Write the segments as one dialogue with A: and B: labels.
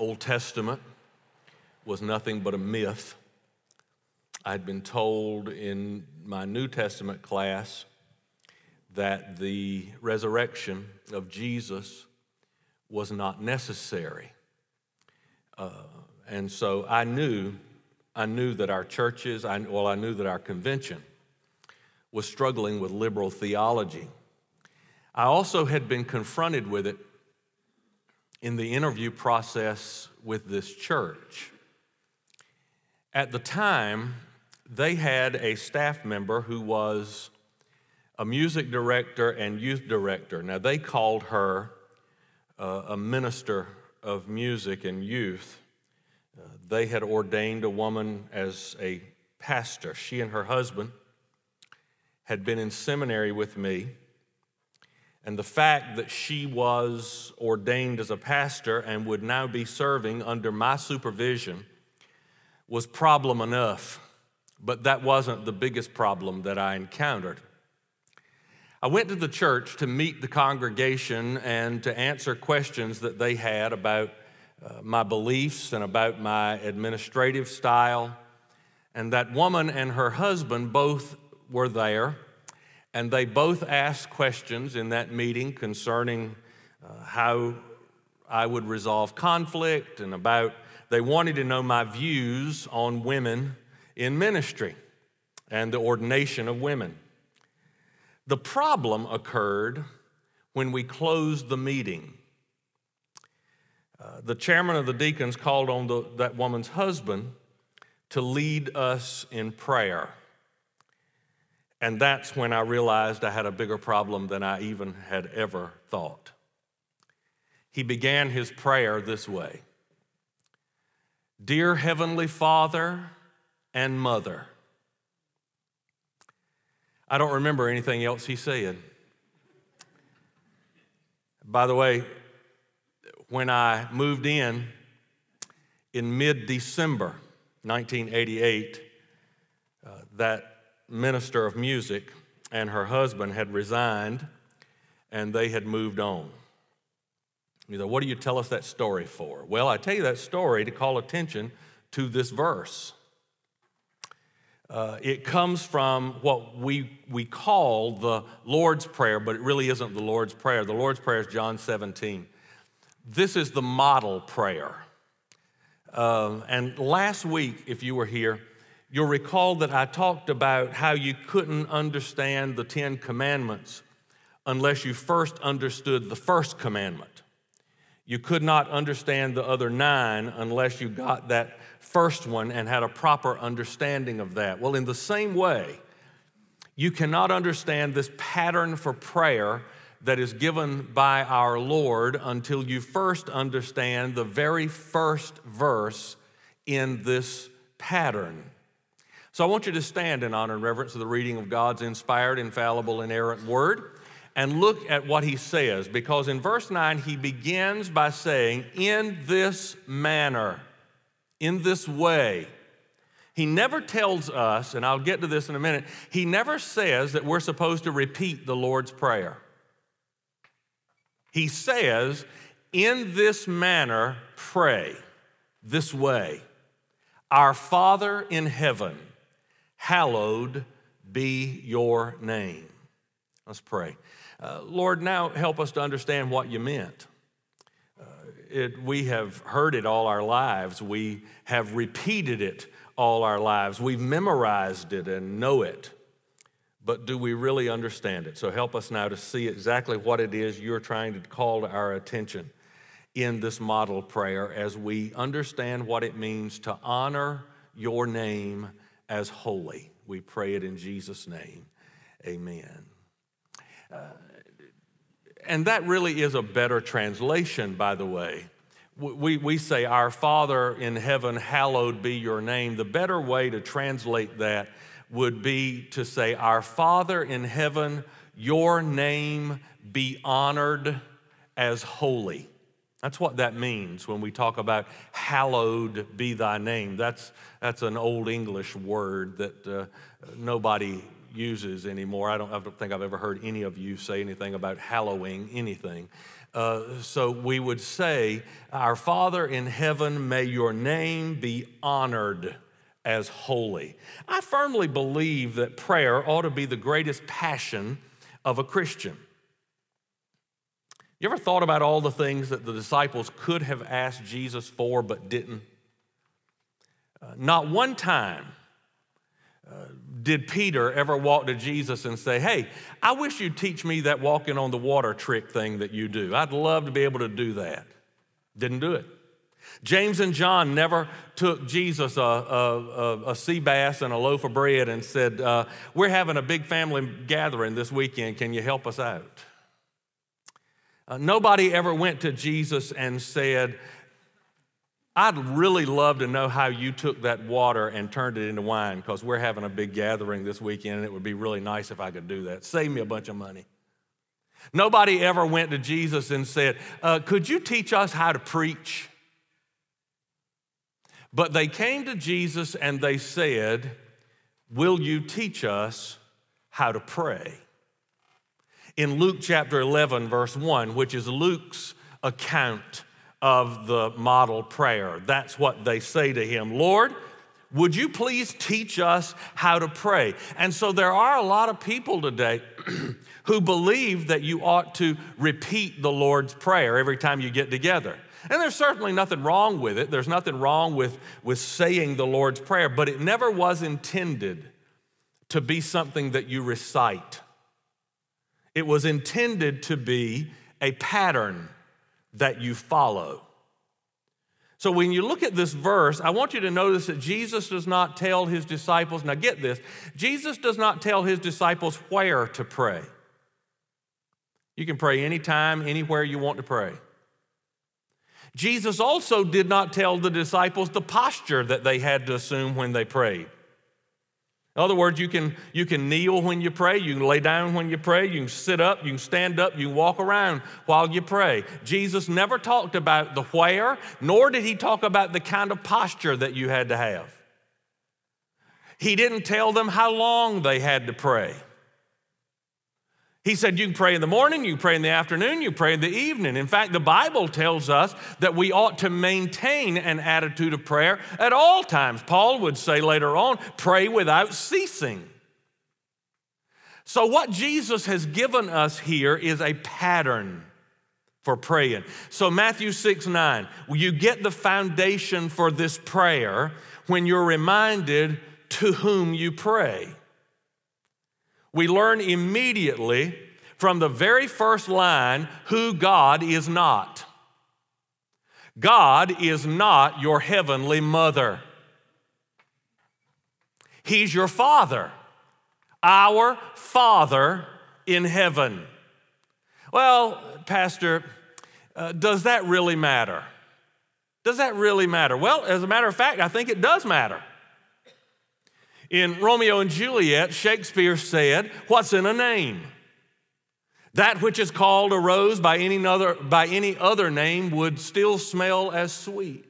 A: Old Testament was nothing but a myth. I'd been told in my New Testament class that the resurrection of Jesus was not necessary. Uh, and so I knew, I knew that our churches, I, well, I knew that our convention was struggling with liberal theology. I also had been confronted with it in the interview process with this church. At the time, they had a staff member who was a music director and youth director. Now, they called her uh, a minister of music and youth. Uh, they had ordained a woman as a pastor. She and her husband had been in seminary with me. And the fact that she was ordained as a pastor and would now be serving under my supervision was problem enough, but that wasn't the biggest problem that I encountered. I went to the church to meet the congregation and to answer questions that they had about uh, my beliefs and about my administrative style. And that woman and her husband both were there, and they both asked questions in that meeting concerning uh, how I would resolve conflict and about, they wanted to know my views on women in ministry and the ordination of women. The problem occurred when we closed the meeting. Uh, the chairman of the deacons called on the, that woman's husband to lead us in prayer. And that's when I realized I had a bigger problem than I even had ever thought. He began his prayer this way Dear Heavenly Father and Mother, I don't remember anything else he said. By the way, when I moved in in mid December 1988, uh, that minister of music and her husband had resigned and they had moved on. You know, what do you tell us that story for? Well, I tell you that story to call attention to this verse. Uh, it comes from what we, we call the Lord's Prayer, but it really isn't the Lord's Prayer. The Lord's Prayer is John 17. This is the model prayer. Uh, and last week, if you were here, you'll recall that I talked about how you couldn't understand the Ten Commandments unless you first understood the first commandment. You could not understand the other nine unless you got that first one and had a proper understanding of that. Well, in the same way, you cannot understand this pattern for prayer that is given by our Lord until you first understand the very first verse in this pattern. So I want you to stand in honor and reverence of the reading of God's inspired, infallible, inerrant word and look at what he says because in verse 9 he begins by saying, In this manner in this way. He never tells us, and I'll get to this in a minute, he never says that we're supposed to repeat the Lord's Prayer. He says, in this manner, pray this way Our Father in heaven, hallowed be your name. Let's pray. Uh, Lord, now help us to understand what you meant it, we have heard it all our lives. We have repeated it all our lives. We've memorized it and know it. But do we really understand it? So help us now to see exactly what it is you're trying to call to our attention in this model prayer as we understand what it means to honor your name as holy. We pray it in Jesus' name. Amen. Uh, and that really is a better translation, by the way. We, we say, Our Father in heaven, hallowed be your name. The better way to translate that would be to say, Our Father in heaven, your name be honored as holy. That's what that means when we talk about hallowed be thy name. That's, that's an old English word that uh, nobody uses anymore. I don't, I don't think I've ever heard any of you say anything about hallowing anything. Uh, so we would say, Our Father in heaven, may your name be honored as holy. I firmly believe that prayer ought to be the greatest passion of a Christian. You ever thought about all the things that the disciples could have asked Jesus for but didn't? Uh, not one time uh, did Peter ever walk to Jesus and say, Hey, I wish you'd teach me that walking on the water trick thing that you do. I'd love to be able to do that. Didn't do it. James and John never took Jesus a, a, a, sea bass and a loaf of bread and said, uh, We're having a big family gathering this weekend. Can you help us out? Uh, nobody ever went to Jesus and said, I'd really love to know how you took that water and turned it into wine because we're having a big gathering this weekend and it would be really nice if I could do that. Save me a bunch of money. Nobody ever went to Jesus and said, uh, Could you teach us how to preach? But they came to Jesus and they said, Will you teach us how to pray? In Luke chapter 11, verse 1, which is Luke's account of the model prayer, that's what they say to him Lord, would you please teach us how to pray? And so there are a lot of people today who believe that you ought to repeat the Lord's Prayer every time you get together. And there's certainly nothing wrong with it. There's nothing wrong with, with saying the Lord's Prayer, but it never was intended to be something that you recite. It was intended to be a pattern that you follow. So when you look at this verse, I want you to notice that Jesus does not tell his disciples, now get this, Jesus does not tell his disciples where to pray. You can pray anytime, anywhere you want to pray. Jesus also did not tell the disciples the posture that they had to assume when they prayed. In other words, you can, you can kneel when you pray, you can lay down when you pray, you can sit up, you can stand up, you can walk around while you pray. Jesus never talked about the where, nor did he talk about the kind of posture that you had to have. He didn't tell them how long they had to pray. He said, You can pray in the morning, you pray in the afternoon, you pray in the evening. In fact, the Bible tells us that we ought to maintain an attitude of prayer at all times. Paul would say later on, pray without ceasing. So, what Jesus has given us here is a pattern for praying. So, Matthew 6 9, you get the foundation for this prayer when you're reminded to whom you pray we learn immediately from the very first line who God is not. God is not your heavenly mother. He's your father, our Father in heaven. Well, Pastor, uh, does that really matter? Does that really matter? Well, as a matter of fact, I think it does matter. In Romeo and Juliet, Shakespeare said, What's in a name? That which is called a rose by any other, by any other name would still smell as sweet.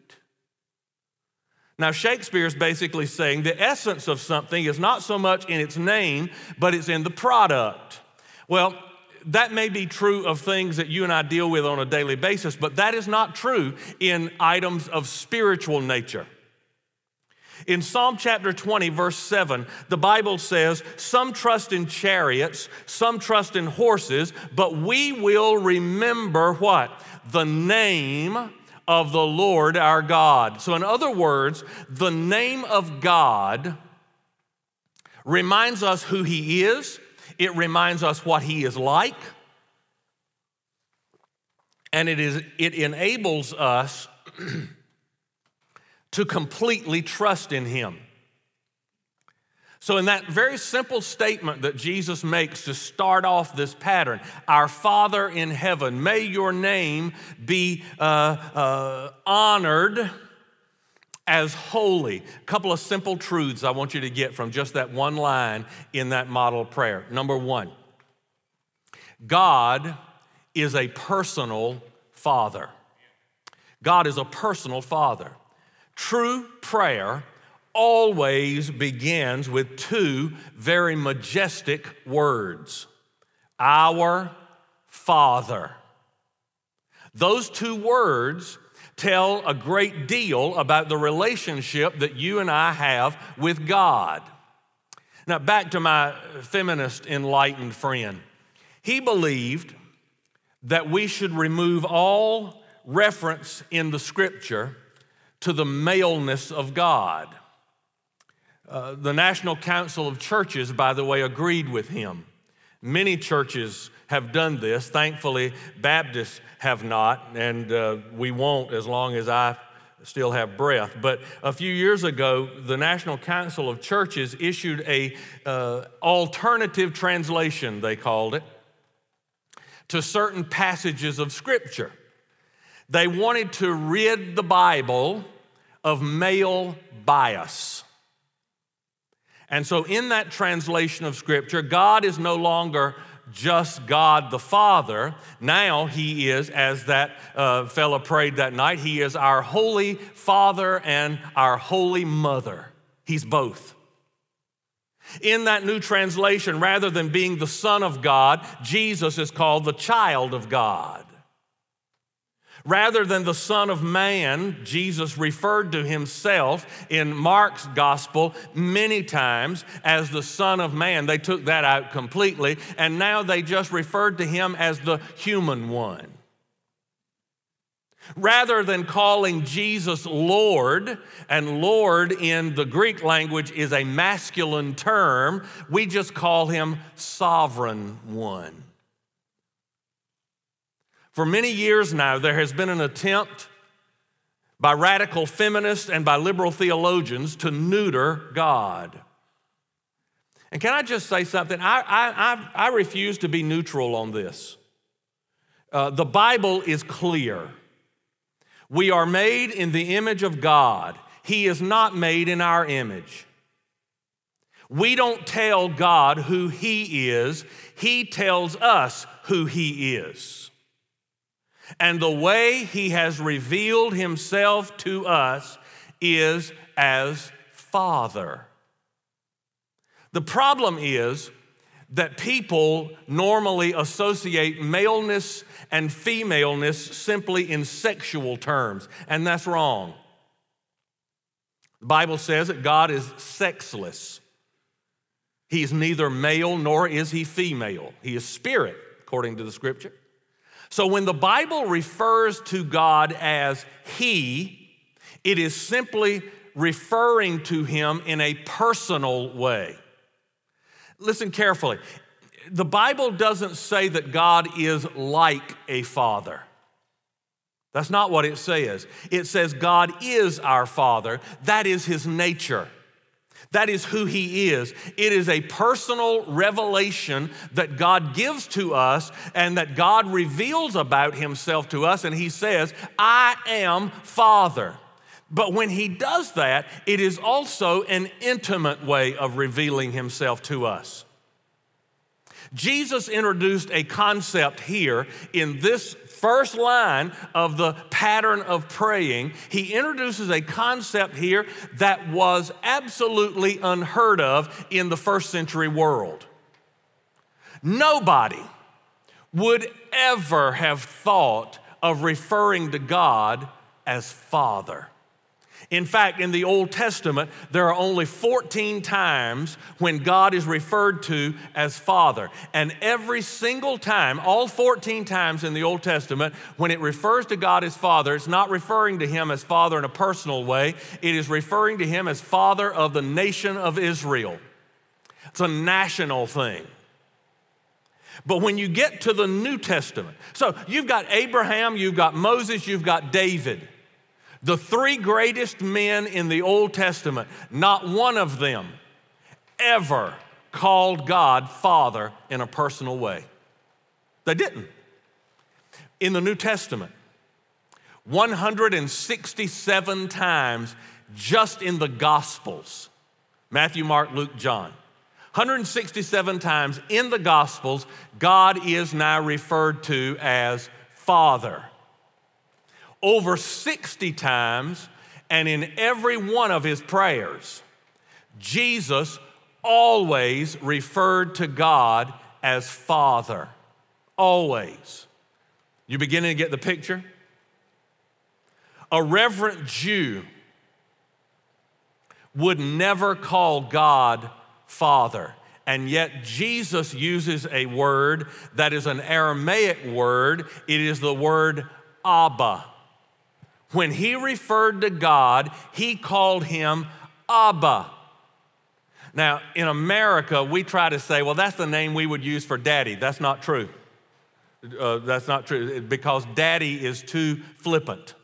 A: Now, Shakespeare is basically saying the essence of something is not so much in its name, but it's in the product. Well, that may be true of things that you and I deal with on a daily basis, but that is not true in items of spiritual nature. In Psalm chapter 20, verse 7, the Bible says, Some trust in chariots, some trust in horses, but we will remember what? The name of the Lord our God. So, in other words, the name of God reminds us who He is, it reminds us what He is like, and it, is, it enables us. to completely trust in Him. So, in that very simple statement that Jesus makes to start off this pattern, Our Father in heaven, may your name be uh, uh, honored as holy. A couple of simple truths I want you to get from just that one line in that model prayer. Number one, God is a personal Father. God is a personal Father. True prayer always begins with two very majestic words Our Father. Those two words tell a great deal about the relationship that you and I have with God. Now, back to my feminist enlightened friend. He believed that we should remove all reference in the scripture to the maleness of God. Uh, the National Council of Churches, by the way, agreed with him. Many churches have done this. Thankfully, Baptists have not, and uh, we won't as long as I still have breath. But a few years ago, the National Council of Churches issued a uh, alternative translation, they called it, to certain passages of Scripture. They wanted to rid the Bible of male bias. And so, in that translation of Scripture, God is no longer just God the Father. Now He is, as that uh, fellow prayed that night, He is our Holy Father and our Holy Mother. He's both. In that new translation, rather than being the Son of God, Jesus is called the child of God. Rather than the Son of Man, Jesus referred to himself in Mark's gospel many times as the Son of Man. They took that out completely, and now they just referred to him as the human one. Rather than calling Jesus Lord, and Lord in the Greek language is a masculine term, we just call him Sovereign One. For many years now, there has been an attempt by radical feminists and by liberal theologians to neuter God. And can I just say something? I, I, I, refuse to be neutral on this. Uh, the Bible is clear. We are made in the image of God, He is not made in our image. We don't tell God who He is, He tells us who He is and the way he has revealed himself to us is as Father. The problem is that people normally associate maleness and femaleness simply in sexual terms, and that's wrong. The Bible says that God is sexless. He's neither male nor is he female. He is spirit, according to the scripture. So when the Bible refers to God as He, it is simply referring to Him in a personal way. Listen carefully. The Bible doesn't say that God is like a father. That's not what it says. It says God is our Father. That is His nature. That is who He is. It is a personal revelation that God gives to us and that God reveals about Himself to us. And He says, I am Father. But when He does that, it is also an intimate way of revealing Himself to us. Jesus introduced a concept here in this first line of the pattern of praying, he introduces a concept here that was absolutely unheard of in the first century world. Nobody would ever have thought of referring to God as Father. In fact, in the Old Testament, there are only 14 times when God is referred to as Father. And every single time, all 14 times in the Old Testament, when it refers to God as Father, it's not referring to Him as Father in a personal way, it is referring to Him as Father of the nation of Israel. It's a national thing. But when you get to the New Testament, so you've got Abraham, you've got Moses, you've got David. The three greatest men in the Old Testament, not one of them ever called God Father in a personal way. They didn't. In the New Testament, 167 times just in the Gospels Matthew, Mark, Luke, John. 167 times in the Gospels, God is now referred to as Father over 60 times, and in every one of his prayers, Jesus always referred to God as Father. Always. You beginning to get the picture? A reverent Jew would never call God Father. And yet, Jesus uses a word that is an Aramaic word. It is the word Abba. When he referred to God, he called him Abba. Now, in America, we try to say, well, that's the name we would use for daddy. That's not true. Uh, that's not true because daddy is too flippant.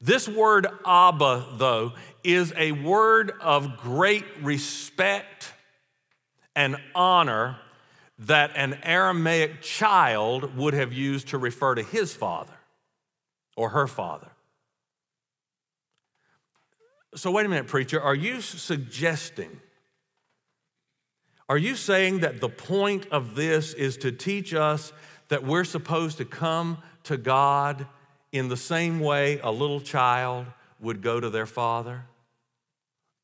A: This word Abba, though, is a word of great respect and honor that an Aramaic child would have used to refer to his father or her father. So, wait a minute, preacher. Are you suggesting, are you saying that the point of this is to teach us that we're supposed to come to God in the same way a little child would go to their father?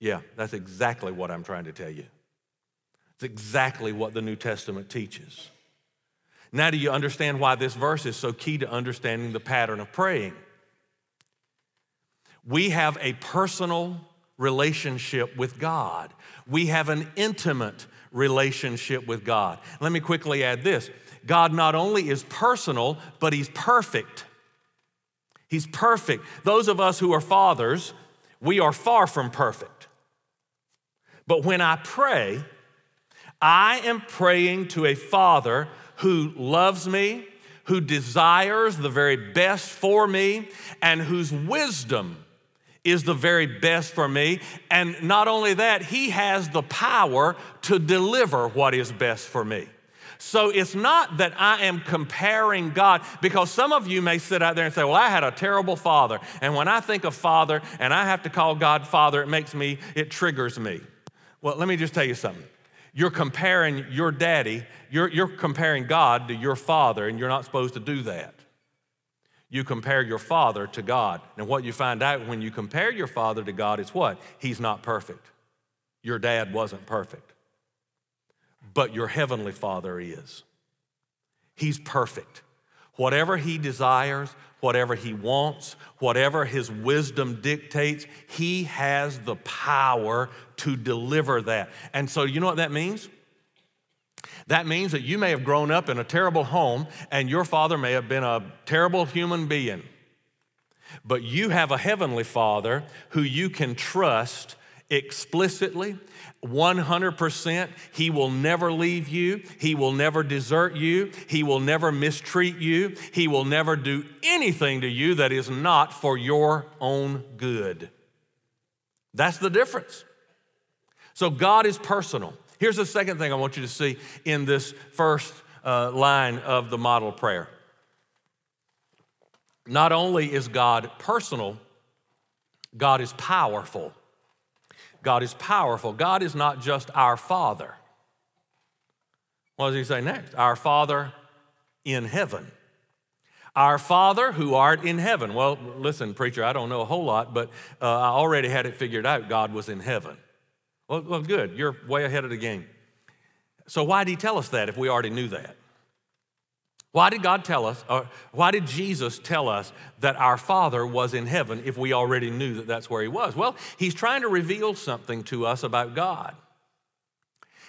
A: Yeah, that's exactly what I'm trying to tell you. It's exactly what the New Testament teaches. Now, do you understand why this verse is so key to understanding the pattern of praying? We have a personal relationship with God, we have an intimate relationship with God. Let me quickly add this God not only is personal, but He's perfect. He's perfect. Those of us who are fathers, we are far from perfect. But when I pray, I am praying to a father who loves me, who desires the very best for me, and whose wisdom is the very best for me. And not only that, he has the power to deliver what is best for me. So it's not that I am comparing God, because some of you may sit out there and say, Well, I had a terrible father. And when I think of father and I have to call God father, it makes me, it triggers me. Well, let me just tell you something. You're comparing your daddy, you're, you're comparing God to your father, and you're not supposed to do that. You compare your father to God. And what you find out when you compare your father to God is what? He's not perfect. Your dad wasn't perfect but your heavenly Father is. He's perfect. Whatever He desires, whatever He wants, whatever His wisdom dictates, He has the power to deliver that. And so, you know what that means? That means that you may have grown up in a terrible home and your father may have been a terrible human being. But you have a heavenly father who you can trust explicitly 100%. He will never leave you. He will never desert you. He will never mistreat you. He will never do anything to you that is not for your own good. That's the difference. So God is personal. Here's the second thing I want you to see in this first uh, line of the model prayer. Not only is God personal, God is powerful. God is powerful. God is not just our Father. What does he say next? Our Father in heaven. Our Father who art in heaven. Well, listen, preacher, I don't know a whole lot, but uh, I already had it figured out God was in heaven. Well, well, good. You're way ahead of the game. So, why did he tell us that if we already knew that? Why did God tell us, or why did Jesus tell us that our Father was in heaven if we already knew that that's where He was? Well, He's trying to reveal something to us about God.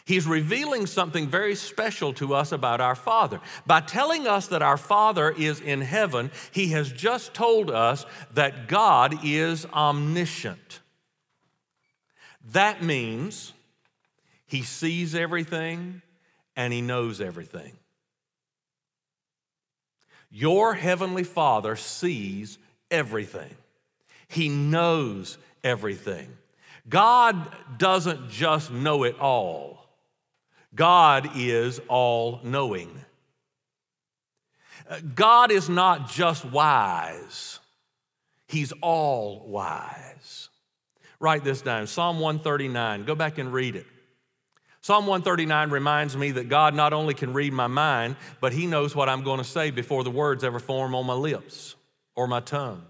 A: He's revealing something very special to us about our Father. By telling us that our Father is in heaven, He has just told us that God is omniscient. That means He sees everything and He knows everything. Your heavenly Father sees everything, He knows everything. God doesn't just know it all, God is all knowing. God is not just wise, He's all wise. Write this down Psalm 139. Go back and read it. Psalm 139 reminds me that God not only can read my mind, but He knows what I'm going to say before the words ever form on my lips or my tongue.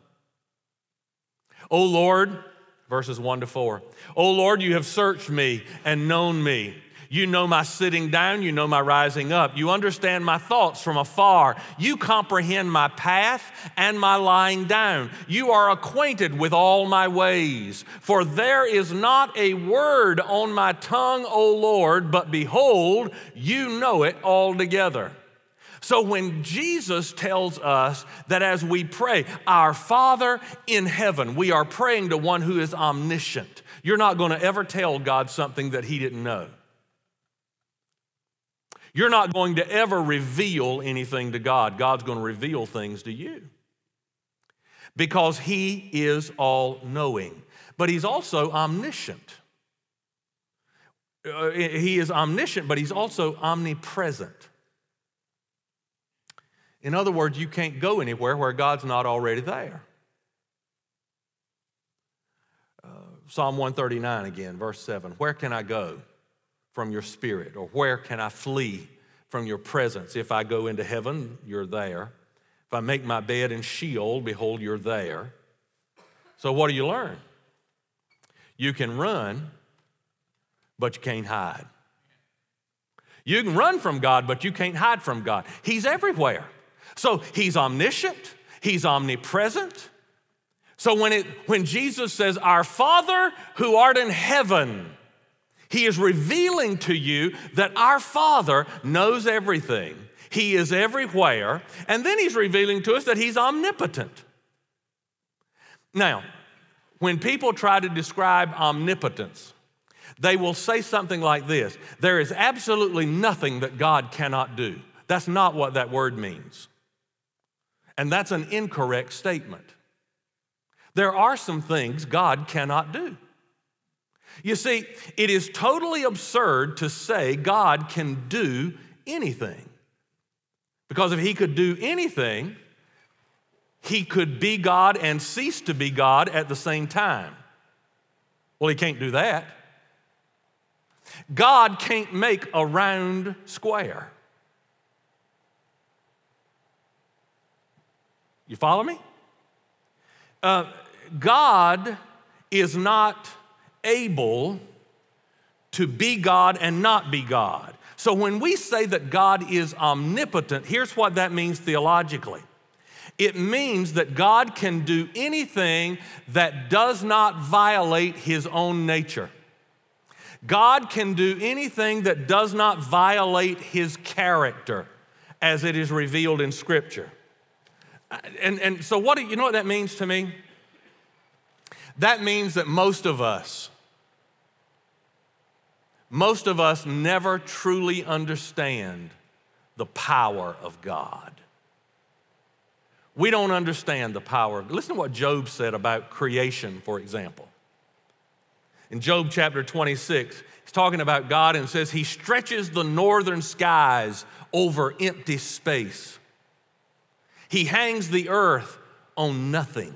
A: O Lord, verses 1 to 4. O Lord, you have searched me and known me. You know my sitting down, you know my rising up. You understand my thoughts from afar. You comprehend my path and my lying down. You are acquainted with all my ways. For there is not a word on my tongue, O Lord, but behold, you know it altogether. So when Jesus tells us that as we pray, Our Father in heaven, we are praying to one who is omniscient. You're not going to ever tell God something that he didn't know. You're not going to ever reveal anything to God. God's going to reveal things to you because He is all knowing, but He's also omniscient. Uh, he is omniscient, but He's also omnipresent. In other words, you can't go anywhere where God's not already there. Uh, Psalm 139 again, verse 7 Where can I go? From your spirit? Or where can I flee from your presence? If I go into heaven, you're there. If I make my bed in Sheol, behold, you're there. So, what do you learn? You can run, but you can't hide. You can run from God, but you can't hide from God. He's everywhere. So, He's omniscient, He's omnipresent. So, when, it, when Jesus says, Our Father who art in heaven, he is revealing to you that our Father knows everything. He is everywhere. And then He's revealing to us that He's omnipotent. Now, when people try to describe omnipotence, they will say something like this There is absolutely nothing that God cannot do. That's not what that word means. And that's an incorrect statement. There are some things God cannot do. You see, it is totally absurd to say God can do anything. Because if he could do anything, he could be God and cease to be God at the same time. Well, he can't do that. God can't make a round square. You follow me? Uh, God is not able to be God and not be God. So when we say that God is omnipotent, here's what that means theologically it means that God can do anything that does not violate his own nature. God can do anything that does not violate his character as it is revealed in Scripture. And, and so, what do you know what that means to me? That means that most of us, most of us never truly understand the power of God. We don't understand the power. Listen to what Job said about creation, for example. In Job chapter 26, he's talking about God and says, He stretches the northern skies over empty space. He hangs the earth on nothing.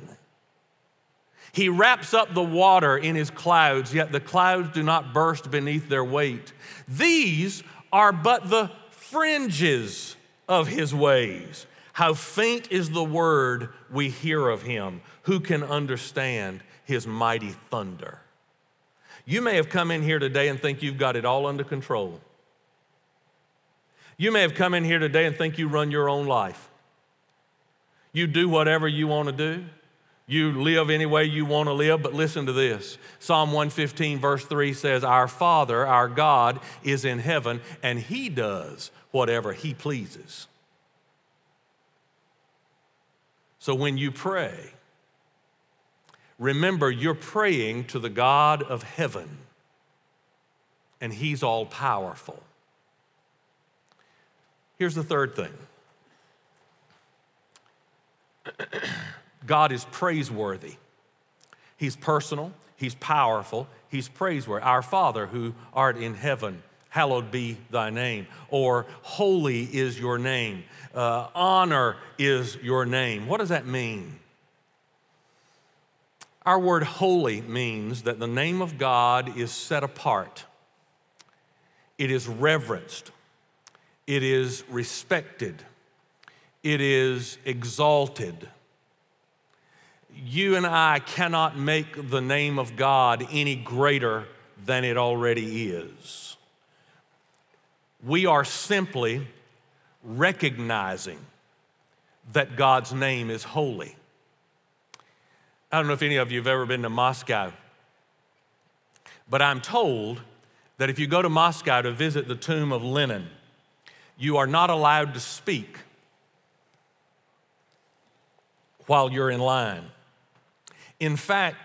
A: He wraps up the water in his clouds, yet the clouds do not burst beneath their weight. These are but the fringes of his ways. How faint is the word we hear of him. Who can understand his mighty thunder? You may have come in here today and think you've got it all under control. You may have come in here today and think you run your own life. You do whatever you want to do. You live any way you want to live, but listen to this. Psalm 115, verse 3 says, Our Father, our God, is in heaven, and He does whatever He pleases. So when you pray, remember you're praying to the God of heaven, and He's all powerful. Here's the third thing God is praiseworthy. He's personal, He's powerful, He's praiseworthy. Our Father who art in heaven, hallowed be thy name. Or holy is your name. Uh, honor is your name. What does that mean? Our word holy means that the name of God is set apart, it is reverenced, it is respected, it is exalted you and I cannot make the name of God any greater than it already is. We are simply recognizing that God's name is holy. I don't know if any of you have ever been to Moscow, but I'm told that if you go to Moscow to visit the tomb of Lenin, you are not allowed to speak while you're in line. In fact,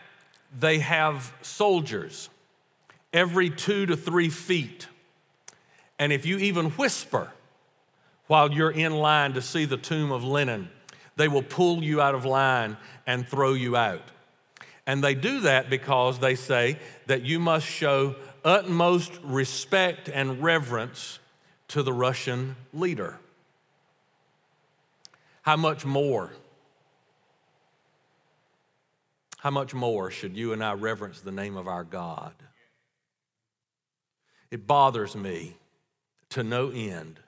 A: they have soldiers every two to three feet. And if you even whisper while you're in line to see the tomb of Lenin, they will pull you out of line and throw you out. And they do that because they say that you must show utmost respect and reverence to the Russian leader. How much more? How much more should you and I reverence the name of our God? It bothers me to no end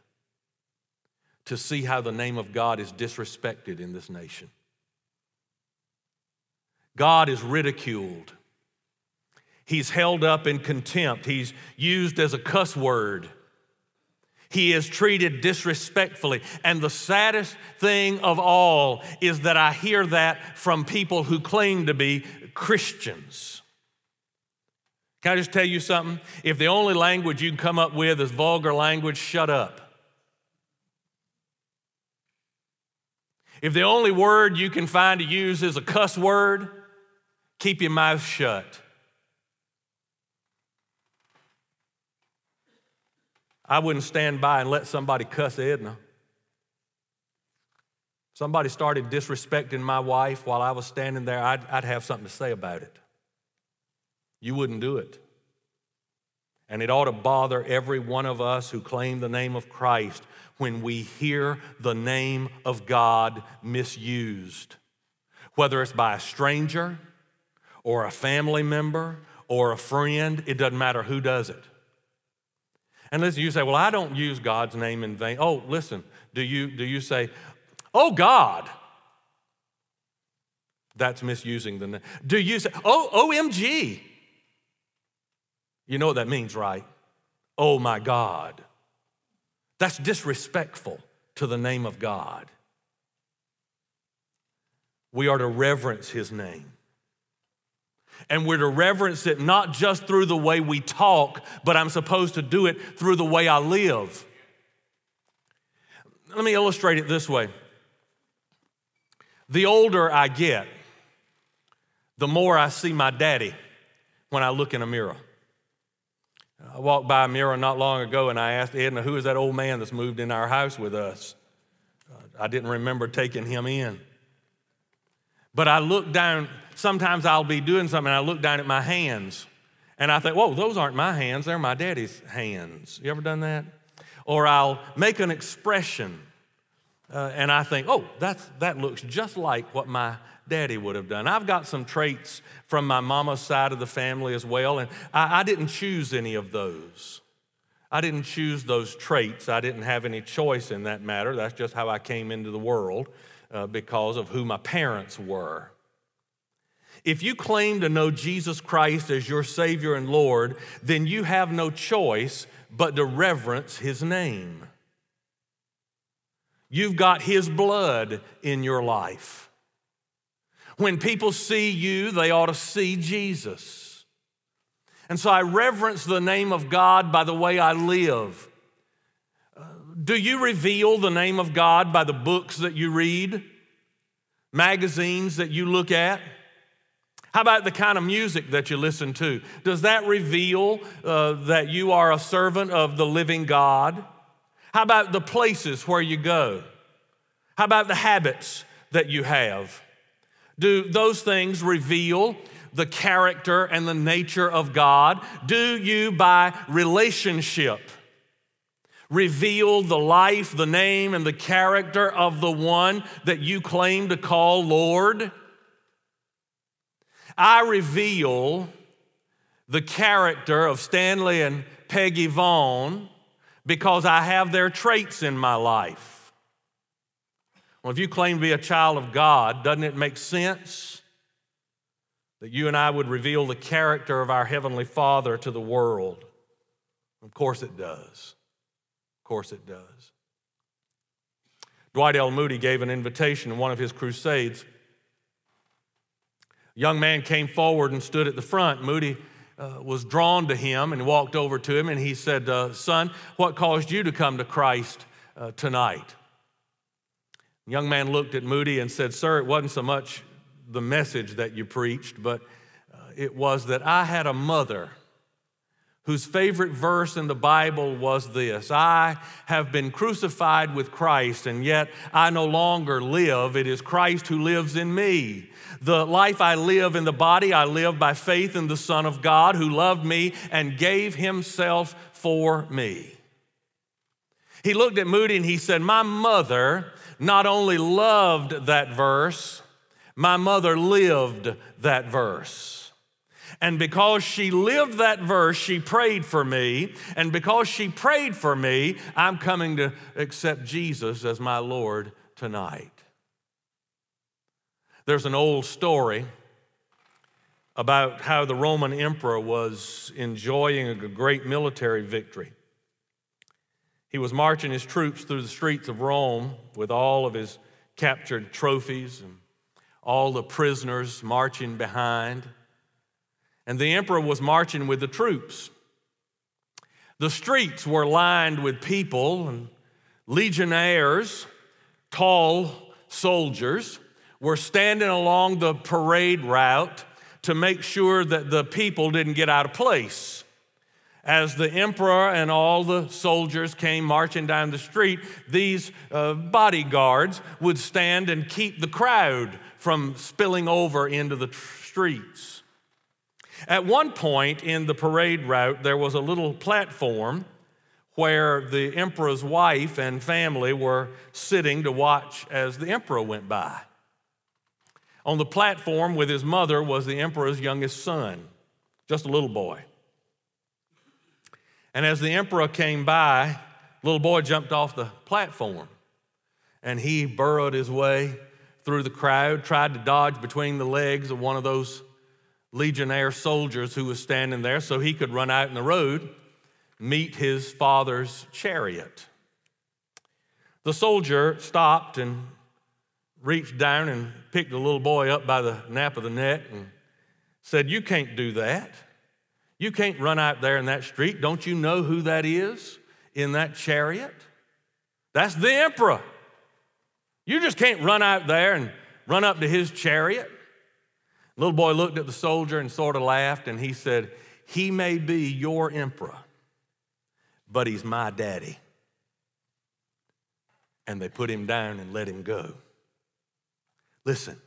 A: to see how the name of God is disrespected in this nation. God is ridiculed. He's held up in contempt. He's used as a cuss word. He is treated disrespectfully. And the saddest thing of all is that I hear that from people who claim to be Christians. Can I just tell you something? If the only language you can come up with is vulgar language, shut up. If the only word you can find to use is a cuss word, keep your mouth shut. I wouldn't stand by and let somebody cuss Edna. Somebody started disrespecting my wife while I was standing there, I'd, I'd have something to say about it. You wouldn't do it. And it ought to bother every one of us who claim the name of Christ when we hear the name of God misused, whether it's by a stranger or a family member or a friend, it doesn't matter who does it. And listen, you say, Well, I don't use God's name in vain. Oh, listen, do you, do you say, Oh God? That's misusing the name. Do you say, Oh, OMG? You know what that means, right? Oh my God. That's disrespectful to the name of God. We are to reverence his name. And we're to reverence it not just through the way we talk, but I'm supposed to do it through the way I live. Let me illustrate it this way the older I get, the more I see my daddy when I look in a mirror. I walked by a mirror not long ago and I asked Edna, who is that old man that's moved in our house with us? Uh, I didn't remember taking him in. But I look down, sometimes I'll be doing something, and I look down at my hands, and I think, whoa, those aren't my hands, they're my daddy's hands. You ever done that? Or I'll make an expression, uh, and I think, oh, that's, that looks just like what my daddy would have done. I've got some traits from my mama's side of the family as well, and I, I didn't choose any of those. I didn't choose those traits. I didn't have any choice in that matter. That's just how I came into the world uh, because of who my parents were. If you claim to know Jesus Christ as your Savior and Lord, then you have no choice but to reverence His name. You've got His blood in your life. When people see you, they ought to see Jesus. And so I reverence the name of God by the way I live. Do you reveal the name of God by the books that you read, magazines that you look at? How about the kind of music that you listen to? Does that reveal uh, that you are a servant of the living God? How about the places where you go? How about the habits that you have? Do those things reveal the character and the nature of God? Do you, by relationship, reveal the life, the name, and the character of the one that you claim to call Lord? I reveal the character of Stanley and Peggy Vaughn because I have their traits in my life. Well, if you claim to be a child of God, doesn't it make sense that you and I would reveal the character of our Heavenly Father to the world? Of course it does. Course it does. Dwight L. Moody gave an invitation in one of his crusades. A young man came forward and stood at the front. Moody uh, was drawn to him and walked over to him and he said, uh, Son, what caused you to come to Christ uh, tonight? The young man looked at Moody and said, Sir, it wasn't so much the message that you preached, but uh, it was that I had a mother whose favorite verse in the Bible was this I have been crucified with Christ, and yet I no longer live. It is Christ who lives in me. The life I live in the body, I live by faith in the Son of God who loved me and gave himself for me. He looked at Moody and he said, My mother not only loved that verse, my mother lived that verse. And because she lived that verse, she prayed for me. And because she prayed for me, I'm coming to accept Jesus as my Lord tonight. There's an old story about how the Roman emperor was enjoying a great military victory. He was marching his troops through the streets of Rome with all of his captured trophies and all the prisoners marching behind and the emperor was marching with the troops. The streets were lined with people, and legionnaires, tall soldiers, were standing along the parade route to make sure that the people didn't get out of place. As the emperor and all the soldiers came marching down the street, these uh, bodyguards would stand and keep the crowd from spilling over into the tr- streets. At one point in the parade route, there was a little platform where the emperor's wife and family were sitting to watch as the emperor went by. On the platform with his mother was the emperor's youngest son, just a little boy. And as the emperor came by, little boy jumped off the platform and he burrowed his way through the crowd, tried to dodge between the legs of one of those legionnaire soldiers who was standing there so he could run out in the road, meet his father's chariot. The soldier stopped and reached down and picked the little boy up by the nape of the neck and said, You can't do that. You can't run out there in that street. Don't you know who that is in that chariot? That's the emperor. You just can't run out there and run up to his chariot. Little boy looked at the soldier and sort of laughed, and he said, He may be your emperor, but he's my daddy. And they put him down and let him go. Listen,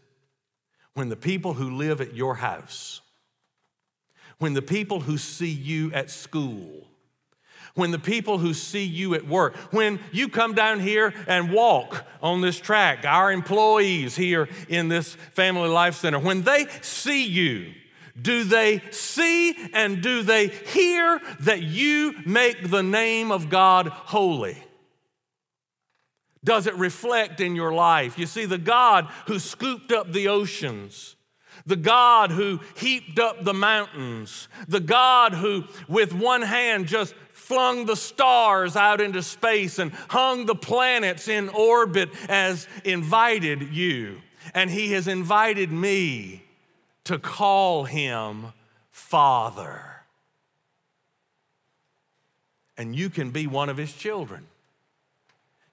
A: when the people who live at your house, when the people who see you at school, when the people who see you at work, when you come down here and walk on this track, our employees here in this Family Life Center, when they see you, do they see and do they hear that you make the name of God holy? Does it reflect in your life? You see, the God who scooped up the oceans, the God who heaped up the mountains, the God who, with one hand, just flung the stars out into space and hung the planets in orbit as invited you. And He has invited me to call Him Father. And you can be one of His children.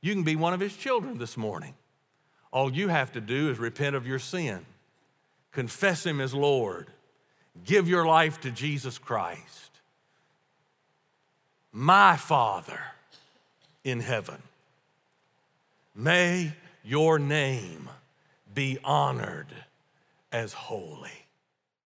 A: You can be one of His children this morning. All you have to do is repent of your sin, confess Him as Lord, give your life to Jesus Christ my Father in heaven, may your name be honored as holy.